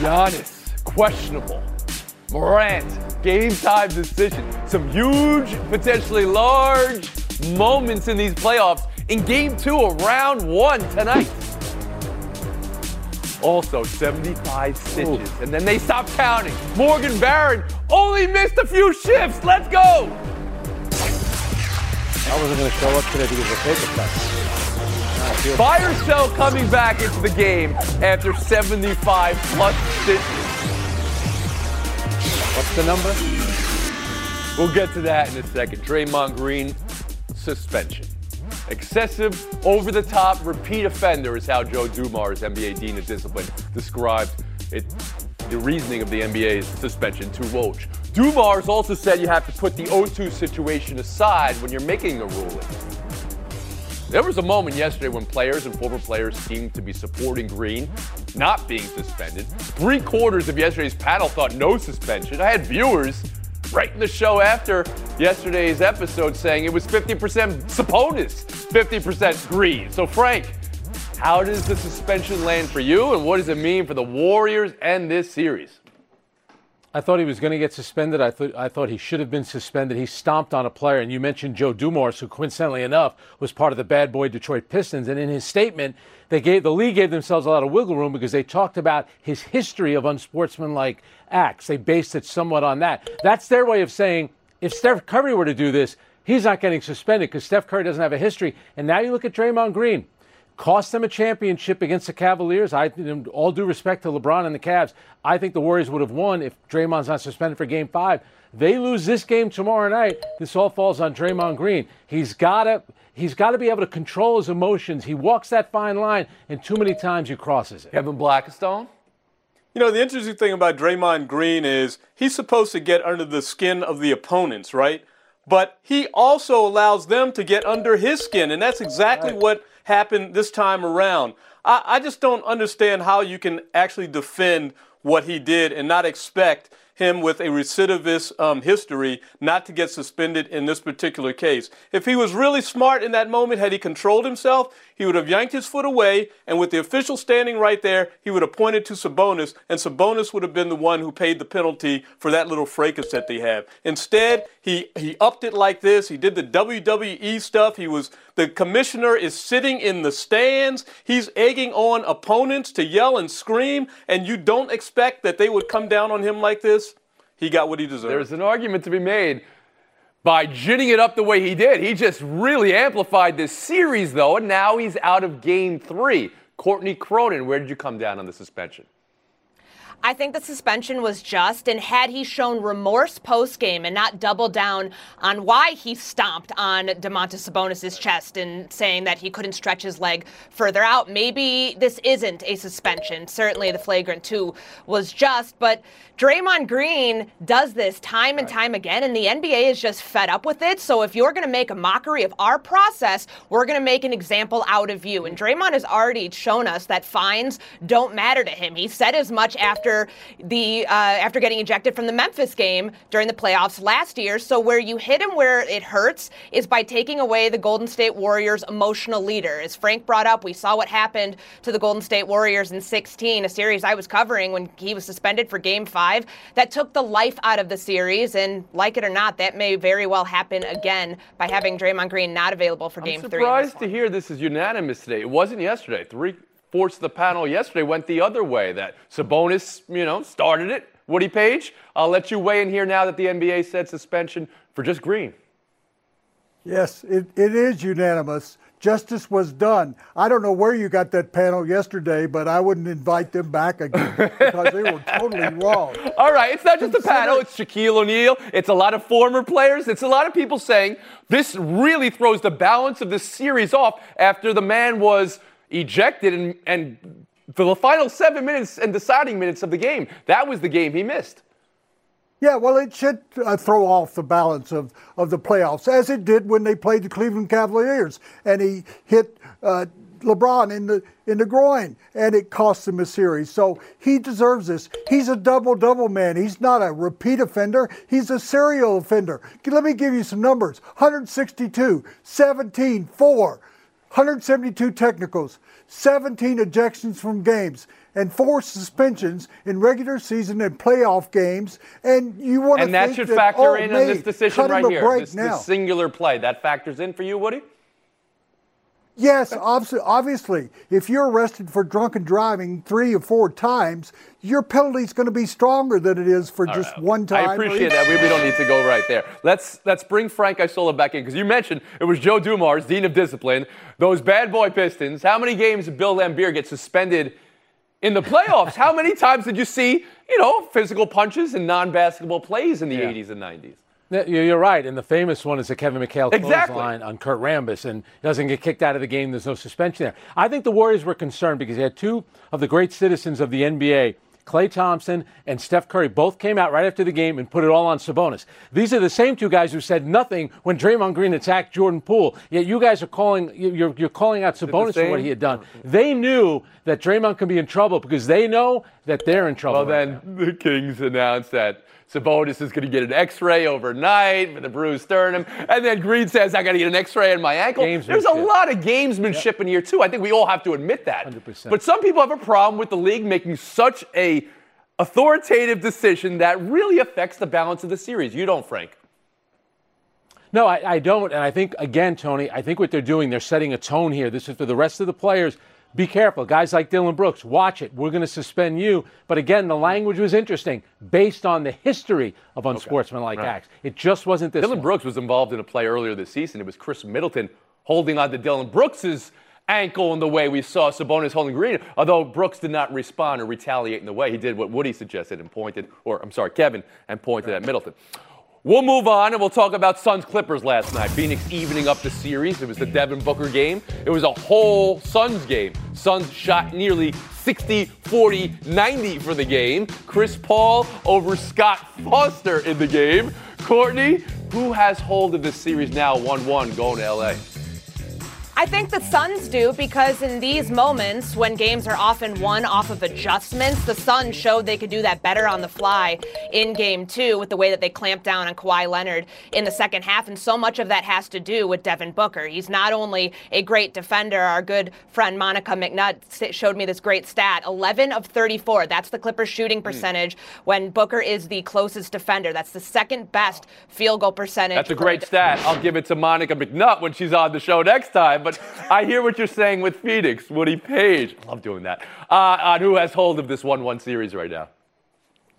Giannis, questionable. Morant, game time decision. Some huge, potentially large moments in these playoffs in game two of round one tonight. Also, 75 stitches. Ooh. And then they stopped counting. Morgan Barron only missed a few shifts. Let's go. I wasn't going to show up today because of paper cut. Fire Cell coming back into the game after 75 plus stitches. What's the number? We'll get to that in a second. Draymond Green suspension. Excessive, over the top, repeat offender is how Joe Dumars, NBA Dean of Discipline, described it, the reasoning of the NBA's suspension to Woj. Dumars also said you have to put the O2 situation aside when you're making a ruling. There was a moment yesterday when players and former players seemed to be supporting Green, not being suspended. Three quarters of yesterday's panel thought no suspension. I had viewers right in the show after yesterday's episode saying it was 50% Sabonis, 50% Green. So, Frank, how does the suspension land for you, and what does it mean for the Warriors and this series? I thought he was going to get suspended. I thought I thought he should have been suspended. He stomped on a player, and you mentioned Joe Dumars, who coincidentally enough was part of the bad boy Detroit Pistons. And in his statement, they gave the league gave themselves a lot of wiggle room because they talked about his history of unsportsmanlike acts. They based it somewhat on that. That's their way of saying if Steph Curry were to do this, he's not getting suspended because Steph Curry doesn't have a history. And now you look at Draymond Green cost them a championship against the Cavaliers. I, all due respect to LeBron and the Cavs, I think the Warriors would have won if Draymond's not suspended for Game Five. They lose this game tomorrow night. This all falls on Draymond Green. He's got to. He's got to be able to control his emotions. He walks that fine line, and too many times he crosses it. Kevin Blackistone? You know, the interesting thing about Draymond Green is he's supposed to get under the skin of the opponents, right? But he also allows them to get under his skin, and that's exactly right. what happened this time around. I, I just don't understand how you can actually defend what he did and not expect him with a recidivist um, history not to get suspended in this particular case. If he was really smart in that moment, had he controlled himself, he would have yanked his foot away, and with the official standing right there, he would have pointed to Sabonis, and Sabonis would have been the one who paid the penalty for that little fracas that they have. Instead, he, he upped it like this. He did the WWE stuff. He was the commissioner is sitting in the stands. He's egging on opponents to yell and scream, and you don't expect that they would come down on him like this. He got what he deserved. There's an argument to be made by ginning it up the way he did. He just really amplified this series, though, and now he's out of game three. Courtney Cronin, where did you come down on the suspension? I think the suspension was just, and had he shown remorse post game and not doubled down on why he stomped on Domantas Sabonis' chest and saying that he couldn't stretch his leg further out, maybe this isn't a suspension. Certainly the flagrant two was just, but Draymond Green does this time and time again, and the NBA is just fed up with it. So if you're going to make a mockery of our process, we're going to make an example out of you. And Draymond has already shown us that fines don't matter to him. He said as much after the uh, after getting ejected from the Memphis game during the playoffs last year. So where you hit him where it hurts is by taking away the Golden State Warriors' emotional leader. As Frank brought up, we saw what happened to the Golden State Warriors in 16, a series I was covering when he was suspended for Game Five five that took the life out of the series. And like it or not, that may very well happen again by having Draymond Green not available for game I'm three. surprised to hear this is unanimous today. It wasn't yesterday. Three of the panel yesterday went the other way. That Sabonis, you know, started it. Woody Paige, I'll let you weigh in here now that the NBA said suspension for just Green. Yes, it, it is unanimous justice was done. I don't know where you got that panel yesterday, but I wouldn't invite them back again because they were totally wrong. All right, it's not just the panel, it's Shaquille O'Neal, it's a lot of former players, it's a lot of people saying this really throws the balance of this series off after the man was ejected and, and for the final seven minutes and deciding minutes of the game. That was the game he missed. Yeah, well, it should uh, throw off the balance of, of the playoffs, as it did when they played the Cleveland Cavaliers, and he hit uh, LeBron in the in the groin, and it cost him a series. So he deserves this. He's a double double man. He's not a repeat offender. He's a serial offender. Let me give you some numbers: 162, 17, 4. 172 technicals, 17 ejections from games, and four suspensions in regular season and playoff games. And you want to And that think should that, factor oh, in on this decision right here. This, now. this singular play. That factors in for you, Woody? Yes, obvi- obviously. If you're arrested for drunken driving three or four times, your penalty is going to be stronger than it is for just one time. I appreciate that. We, we don't need to go right there. Let's let's bring Frank Isola back in because you mentioned it was Joe Dumars, Dean of Discipline. Those bad boy Pistons. How many games did Bill Laimbeer get suspended in the playoffs? How many times did you see, you know, physical punches and non-basketball plays in the Yeah. 80s and 90s? You're right, and the famous one is the Kevin McHale Exactly. clothesline on Kurt Rambis, and doesn't get kicked out of the game. There's no suspension there. I think the Warriors were concerned because they had two of the great citizens of the NBA, Klay Thompson and Steph Curry, both came out right after the game and put it all on Sabonis. These are the same two guys who said nothing when Draymond Green attacked Jordan Poole. Yet you guys are calling you- you're, you're calling out Sabonis for what he had done. They knew that Draymond could be in trouble because they know that they're in trouble. Well, right then now. the Kings announced that Sabonis is going to get an X-ray overnight for the bruised sternum, and then Green says I got to get an X-ray on my ankle. There's a lot of gamesmanship in here too. I think we all have to admit that. 100%. But some people have a problem with the league making such a authoritative decision that really affects the balance of the series. You don't, Frank. No, I, I don't. And I think, again, Tony, I think what they're doing, they're setting a tone here. This is for the rest of the players. Be careful. Guys like Dillon Brooks, watch it. We're going to suspend you. But again, the language was interesting based on the history of unsportsmanlike acts. It just wasn't this. Dillon one. Brooks was involved in a play earlier this season. It was Khris Middleton holding on to Dillon Brooks's ankle in the way we saw Sabonis holding Green. Although Brooks did not respond or retaliate in the way he did what Woody suggested and pointed, or I'm sorry, Kevin, and pointed at Middleton. We'll move on and we'll talk about Suns Clippers last night. Phoenix evening up the series. It was the Devin Booker game. It was a whole Suns game. Suns shot nearly 60, 40, 90 for the game. Chris Paul over Scott Foster in the game. Courtney, who has hold of this series now 1 1 going to LA? I think the Suns do because in these moments when games are often won off of adjustments, the Suns showed they could do that better on the fly in game two with the way that they clamped down on Kawhi Leonard in the second half. And so much of that has to do with Devin Booker. He's not only a great defender, our good friend Monica McNutt showed me this great stat 11 of 34. That's the Clippers shooting hmm. percentage when Booker is the closest defender. That's the second best field goal percentage. That's a great stat. I'll give it to Monica McNutt when she's on the show next time. But I hear what you're saying with Phoenix, Woody Paige. I love doing that. Uh, on who has hold of this 1 1 series right now?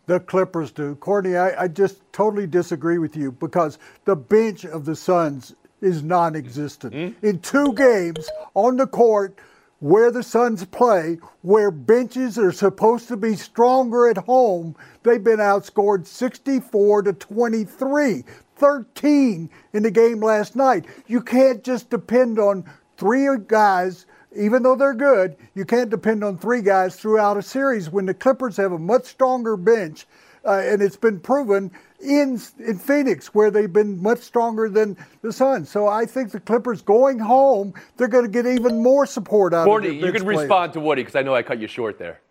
The Clippers do. Courtney, I, I just totally disagree with you because the bench of the Suns is non existent. In two games on the court where the Suns play, where benches are supposed to be stronger at home, they've been outscored 64 to 23. 13 in the game last night. You can't just depend on three guys even though they're good, you can't depend on three guys throughout a series when the Clippers have a much stronger bench, uh, and it's been proven in in Phoenix where they've been much stronger than the Suns. So I think the Clippers going home, they're going to get even more support out Courtney, of their you can players. respond to Woody because I know I cut you short there.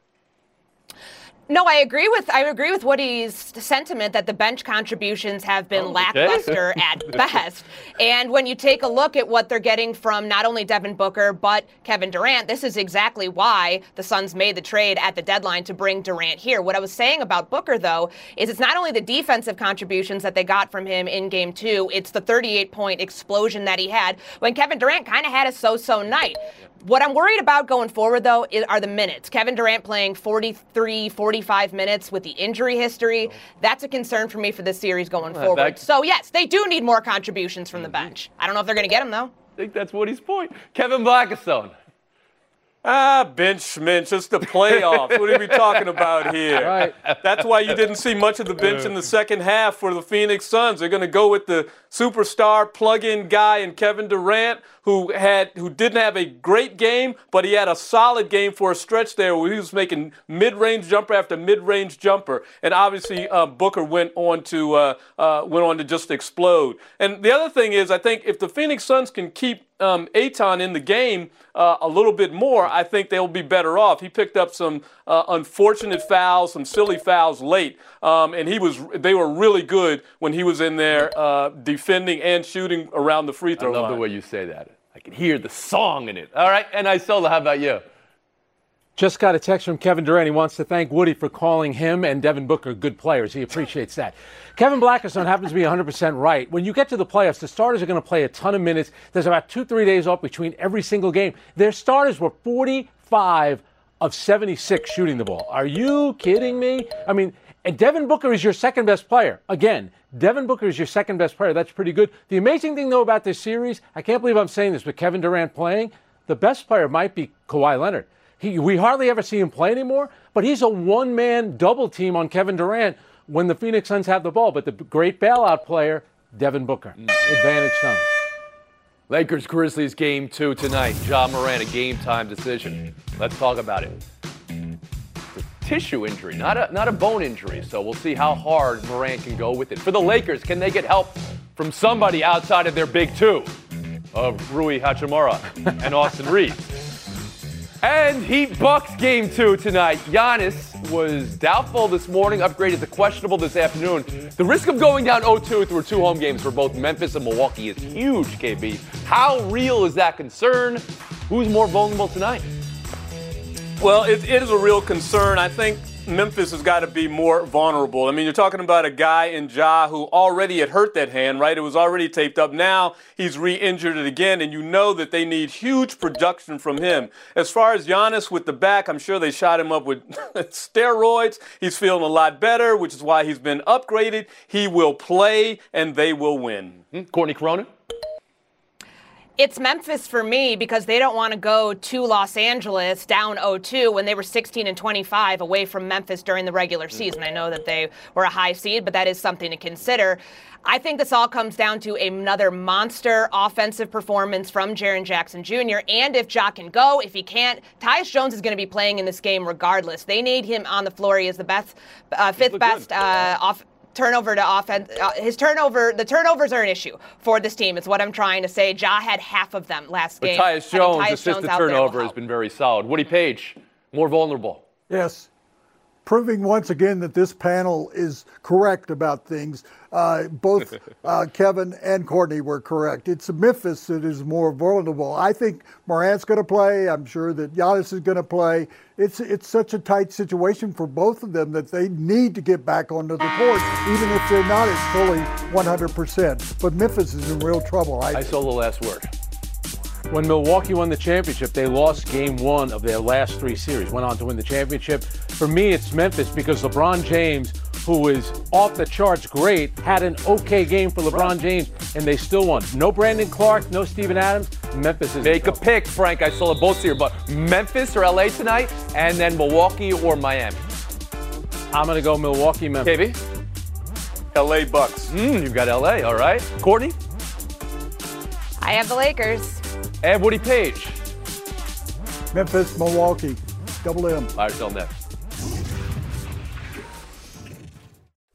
No, I agree with I agree with Woody's sentiment that the bench contributions have been oh, lackluster at best. And when you take a look at what they're getting from not only Devin Booker but Kevin Durant, this is exactly why the Suns made the trade at the deadline to bring Durant here. What I was saying about Booker though is it's not only the defensive contributions that they got from him in game 2, it's the 38 point explosion that he had when Kevin Durant kind of had a so-so night. What I'm worried about going forward, though, are the minutes. Kevin Durant playing 43, 45 minutes with the injury history. Oh. That's a concern for me for this series going forward. that- So, yes, they do need more contributions from the mm-hmm. bench. I don't know if they're going to get them, though. I think that's Woody's point. Kevin Blackistone. Ah, bench schminch. It's the playoffs. what are we talking about here? Right. That's why you didn't see much of the bench in the second half for the Phoenix Suns. They're going to go with the superstar plug-in guy in Kevin Durant, who had who didn't have a great game, but he had a solid game for a stretch there where he was making mid-range jumper after mid-range jumper. And obviously, uh, Booker went on to uh, uh, went on to just explode. And the other thing is, I think if the Phoenix Suns can keep um, Ayton in the game uh, a little bit more, I think they'll be better off. He picked up some uh, unfortunate fouls, some silly fouls late, um, and he was. They were really good when he was in there uh, defending and shooting around the free throw I love line. the way you say that. I can hear the song in it. All right, and Isola, how about you? Just got a text from Kevin Durant. He wants to thank Woody for calling him and Devin Booker good players. He appreciates that. Kevin Blackistone happens to be 100% right. When you get to the playoffs, the starters are going to play a ton of minutes. There's about two, three days off between every single game. Their starters were 45 of 76 shooting the ball. Are you kidding me? I mean, and Devin Booker is your second best player. Again, Devin Booker is your second best player. That's pretty good. The amazing thing, though, about this series, I can't believe I'm saying this, but Kevin Durant playing, the best player might be Kawhi Leonard. He, we hardly ever see him play anymore, but he's a one man double team on Kevin Durant when the Phoenix Suns have the ball. But the great bailout player, Devin Booker. Mm. Advantage Suns. Lakers Grizzlies game two tonight. Ja Morant, a game time decision. Let's talk about it. It's a tissue injury, not a, not a bone injury. So we'll see how hard Morant can go with it. For the Lakers, can they get help from somebody outside of their big two of Rui Hachimura and Austin Reaves? And Heat Bucks game two tonight. Giannis was doubtful this morning, upgraded to questionable this afternoon. The risk of going down 0-2 through two home games for both Memphis and Milwaukee is huge, KB. How real is that concern? Who's more vulnerable tonight? Well, it, it is a real concern. I think Memphis has got to be more vulnerable. I mean, you're talking about a guy in Ja who already had hurt that hand, right? It was already taped up. Now he's re injured it again, and you know that they need huge production from him. As far as Giannis with the back, I'm sure they shot him up with steroids. He's feeling a lot better, which is why he's been upgraded. He will play, and they will win. Hmm? Courtney Cronin? It's Memphis for me because they don't want to go to Los Angeles down 0-2 when they were 16 and 25 away from Memphis during the regular mm. season. I know that they were a high seed, but that is something to consider. I think this all comes down to another monster offensive performance from Jaren Jackson Jr. And if Jock can go, if he can't, Tyus Jones is going to be playing in this game regardless. They need him on the floor. He is the best, uh, fifth best uh, off, turnover to offense. Uh, his turnover, the turnovers are an issue for this team. It's what I'm trying to say. Ja had half of them last but game. Tyus Jones, Tyus assisted Jones turnover has been very solid. Woody Paige, more vulnerable. Yes, proving once again that this panel is correct about things. Uh, both uh, Kevin and Courtney were correct. It's Memphis that is more vulnerable. I think Morant's going to play. I'm sure that Giannis is going to play. It's it's such a tight situation for both of them that they need to get back onto the court, even if they're not at fully 100%. But Memphis is in real trouble. I, I saw the last word. When Milwaukee won the championship, they lost game one of their last three series, went on to win the championship. For me, it's Memphis because LeBron James, who is off the charts great, had an okay game for LeBron James, and they still won. No Brandon Clarke, no Steven Adams. Memphis is. Make a pick, Frank. I saw it both here, but Memphis or LA tonight, and then Milwaukee or Miami. I'm going to go Milwaukee, Memphis. KB? LA Bucks. Mm, you've got LA, all right. Courtney? I have the Lakers. And Woody Paige. Memphis, Milwaukee, double M. All right, till next.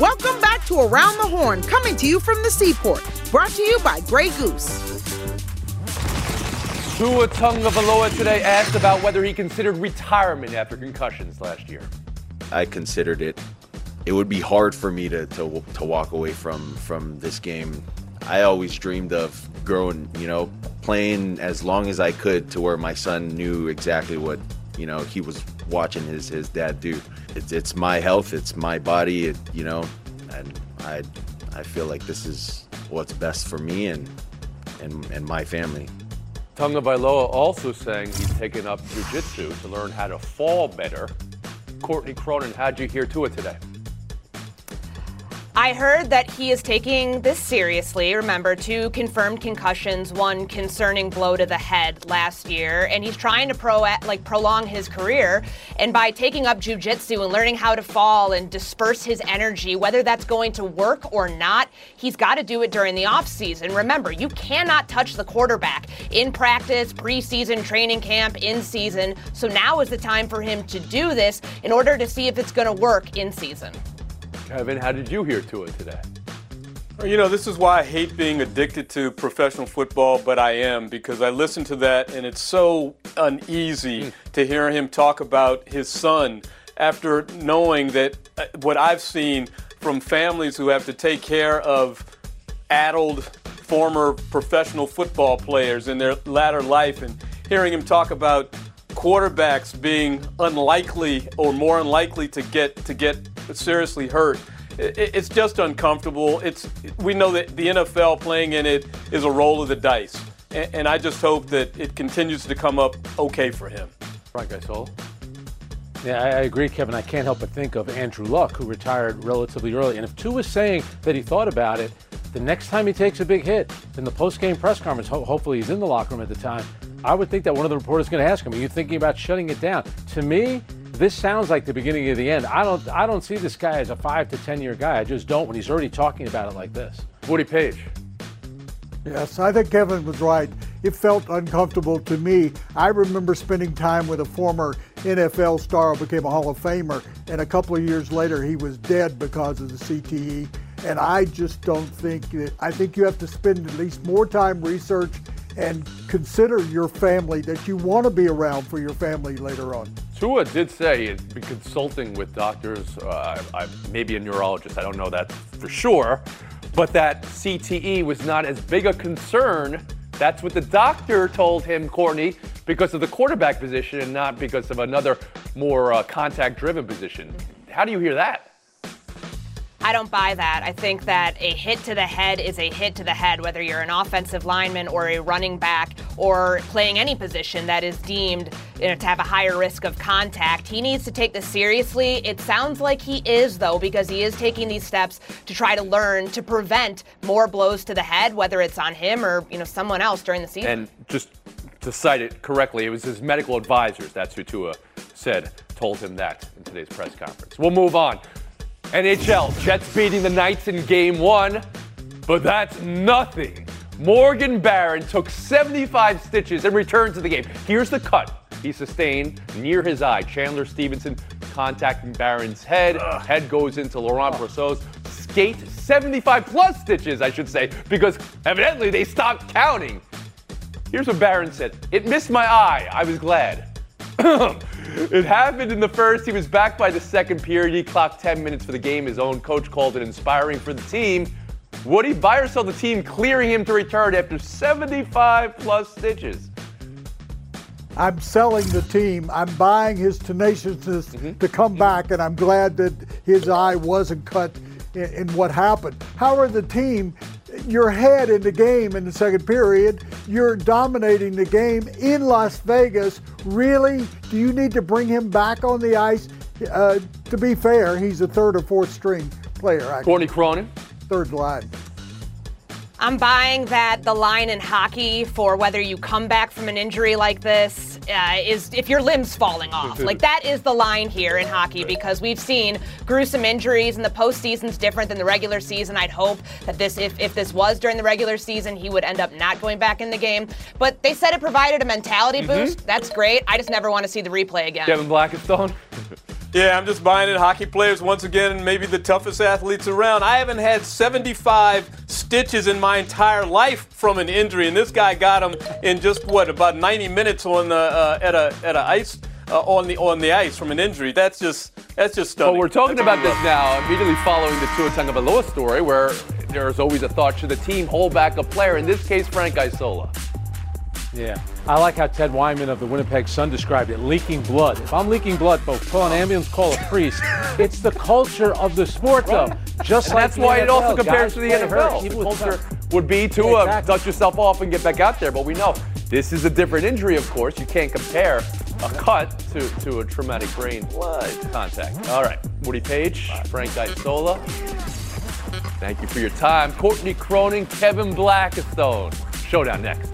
Welcome back to Around the Horn, coming to you from the Seaport. Brought to you by Grey Goose. Tua Tagovailoa today asked about whether he considered retirement after concussions last year. I considered it. It would be hard for me to, to, to walk away from, from this game. I always dreamed of growing, you know, playing as long as I could to where my son knew exactly what, you know, he was watching his, his dad do. It's, it's my health, it's my body, it, you know, and I, I feel like this is what's best for me and, and, and my family. Tagovailoa also saying he's taken up jiu-jitsu to learn how to fall better. Courtney Cronin, how'd you hear to it today? I heard that he is taking this seriously. Remember, two confirmed concussions, one concerning blow to the head last year, and he's trying to pro like prolong his career. And by taking up jujitsu and learning how to fall and disperse his energy, whether that's going to work or not, he's got to do it during the off season. Remember, you cannot touch the quarterback in practice, preseason, training camp, in season. So now is the time for him to do this in order to see if it's going to work in season. Kevin, how did you hear to it today? You know, this is why I hate being addicted to professional football, but I am because I listen to that and it's so uneasy to hear him talk about his son after knowing that uh, what I've seen from families who have to take care of addled former professional football players in their latter life and hearing him talk about quarterbacks being unlikely or more unlikely to get to get seriously hurt. It's just uncomfortable. It's we know that the NFL playing in it is a roll of the dice, and I just hope that it continues to come up okay for him. Frank Isola. Yeah, I agree, Kevin. I can't help but think of Andrew Luck, who retired relatively early. And if Tua was saying that he thought about it, the next time he takes a big hit in the post-game press conference, ho- hopefully he's in the locker room at the time, I would think that one of the reporters is going to ask him, "Are you thinking about shutting it down?" To me, this sounds like the beginning of the end. I don't, I don't see this guy as a five to ten year guy. I just don't when he's already talking about it like this. Woody Paige. Yes, I think Kevin was right. It felt uncomfortable to me. I remember spending time with a former NFL star who became a Hall of Famer, and a couple of years later he was dead because of the CTE. And I just don't think that, I think you have to spend at least more time research and consider your family that you want to be around for your family later on. Tua did say he'd been consulting with doctors, uh, I, maybe a neurologist, I don't know that for sure, but that CTE was not as big a concern. That's what the doctor told him, Courtney, because of the quarterback position and not because of another more uh, contact driven position. How do you hear that? I don't buy that. I think that a hit to the head is a hit to the head, whether you're an offensive lineman or a running back or playing any position that is deemed you know, to have a higher risk of contact. He needs to take this seriously. It sounds like he is, though, because he is taking these steps to try to learn to prevent more blows to the head, whether it's on him or you know someone else during the season. And just to cite it correctly, it was his medical advisors. That's who Tua said told him that in today's press conference. We'll move on. NHL, Jets beating the Knights in game one, but that's nothing. Morgan Barron took 75 stitches and returned to the game. Here's the cut he sustained near his eye. Chandler Stephenson contacting Barron's head. Ugh. Head goes into Laurent Brossoit's skate. 75 plus stitches, I should say, because evidently they stopped counting. Here's what Barron said It missed my eye. I was glad. It happened in the first. He was back by the second period. He clocked 10 minutes for the game. His own coach called it inspiring for the team. Would he buy or sell the team, clearing him to return after 75 plus stitches? I'm selling the team. I'm buying his tenaciousness mm-hmm. to come back, and I'm glad that his eye wasn't cut in, in what happened. However, the team, you're ahead in the game in the second period. You're dominating the game in Las Vegas. Really, do you need to bring him back on the ice? Uh, to be fair, he's a third or fourth string player. Actually. Courtney Cronin. Third line. I'm buying that the line in hockey for whether you come back from an injury like this uh, is if your limb's falling off. like that is the line here in hockey because we've seen gruesome injuries and the postseason's different than the regular season. I'd hope that this, if, if this was during the regular season, he would end up not going back in the game. But they said it provided a mentality Mm-hmm. boost. That's great. I just never want to see the replay again. Kevin Blackistone. Yeah, I'm just buying it. Hockey players, once again, maybe the toughest athletes around. I haven't had 75 stitches in my entire life from an injury, and this guy got them in just what about 90 minutes on the uh, at a at a ice uh, on the on the ice from an injury. That's just that's just stunning. Well, we're talking That's about this unreal. now, immediately following the Tua Tagovailoa story, where there's always a thought: should the team hold back a player? In this case, Frank Isola. Yeah. I like how Ted Wyman of the Winnipeg Sun described it leaking blood. If I'm leaking blood, folks, call an ambulance, call a priest. It's the culture of the sport, though. Just And like that's why it also compares Guys to the NFL. The culture would be to Yeah, uh, dust yourself off and get back out there. But we know this is a different injury, of course. You can't compare a cut to, to a traumatic brain blood contact. All right, Woody Paige, Frank Isola. Thank you for your time. Courtney Cronin, Kevin Blackistone. Showdown next.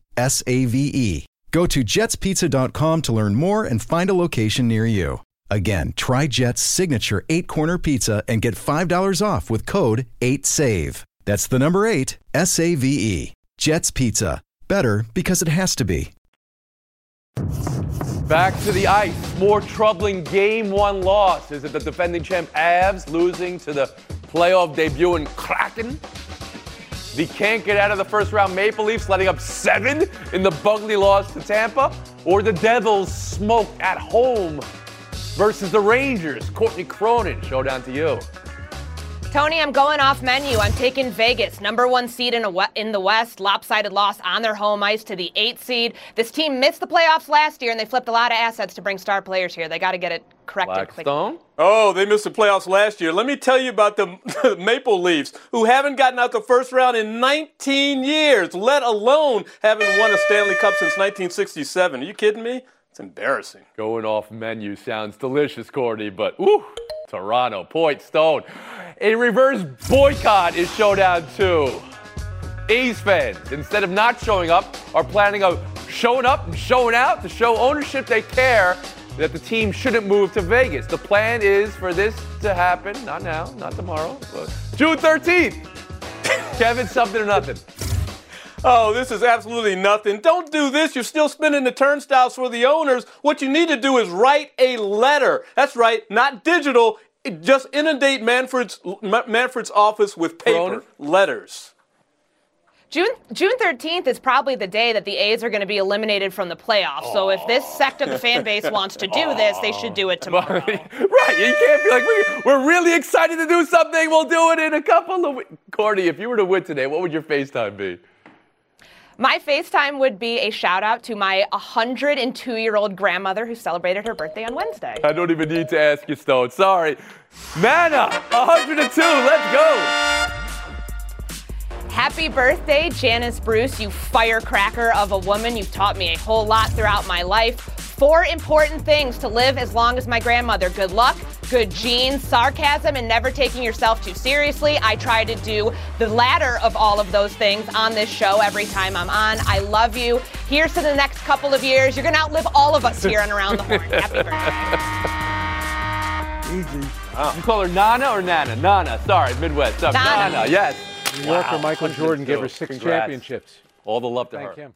S A V E. Go to jetspizza.com to learn more and find a location near you. Again, try Jet's signature eight corner pizza and get $5 off with code 8SAVE. That's the number eight, S A V E. Jet's Pizza. Better because it has to be. Back to the ice. More troubling game one loss. Is it the defending champ Avs losing to the playoff debuting Kraken? The can't get out of the first round Maple Leafs letting up seven in the bugly loss to Tampa? Or the Devils smoke at home versus the Rangers? Courtney Cronin, showdown to you. Tony, I'm going off menu. I'm taking Vegas, number one seed in, a we- in the West, lopsided loss on their home ice to the eight seed. This team missed the playoffs last year, and they flipped a lot of assets to bring star players here. They got to get it corrected quickly. Blackistone? Oh, they missed the playoffs last year. Let me tell you about the Maple Leafs, who haven't gotten out the first round in 19 years, let alone having won a Stanley Cup since 1967. Are you kidding me? It's embarrassing. Going off menu sounds delicious, Courtney, but ooh, Toronto, Point Stone. A reverse boycott is showdown two. A's fans, instead of not showing up, are planning on showing up and showing out to show ownership they care that the team shouldn't move to Vegas. The plan is for this to happen, not now, not tomorrow, June 13th. Kevin, something or nothing. Oh, this is absolutely nothing. Don't do this. You're still spinning the turnstiles for the owners. What you need to do is write a letter. That's right, not digital. Just inundate Manfred's Ma- Manfred's office with paper Cronin? letters. June June 13th is probably the day that the A's are going to be eliminated from the playoffs. So if this sect of the fan base wants to do this, they should do it tomorrow. right, you can't be like, we, we're really excited to do something. We'll do it in a couple of weeks. Courtney, if you were to win today, what would your FaceTime be? My FaceTime would be a shout out to my 102 year old grandmother who celebrated her birthday on Wednesday. I don't even need to ask you, Stone. Sorry. Mana, 102. Let's go. Happy birthday, Janice Bruce, you firecracker of a woman. You've taught me a whole lot throughout my life. Four important things to live as long as my grandmother good luck, good genes, sarcasm, and never taking yourself too seriously. I try to do the latter of all of those things on this show every time I'm on. I love you. Here's to the next couple of years. You're going to outlive all of us here on Around the Horn. Happy birthday. Easy. You call her Nana or Nana? Nana. Sorry, Midwest. stuff. Nana. Nana. Yes. New Yorker Wow, Michael Jordan gave her six Congrats. championships. All the love to Thank her. him.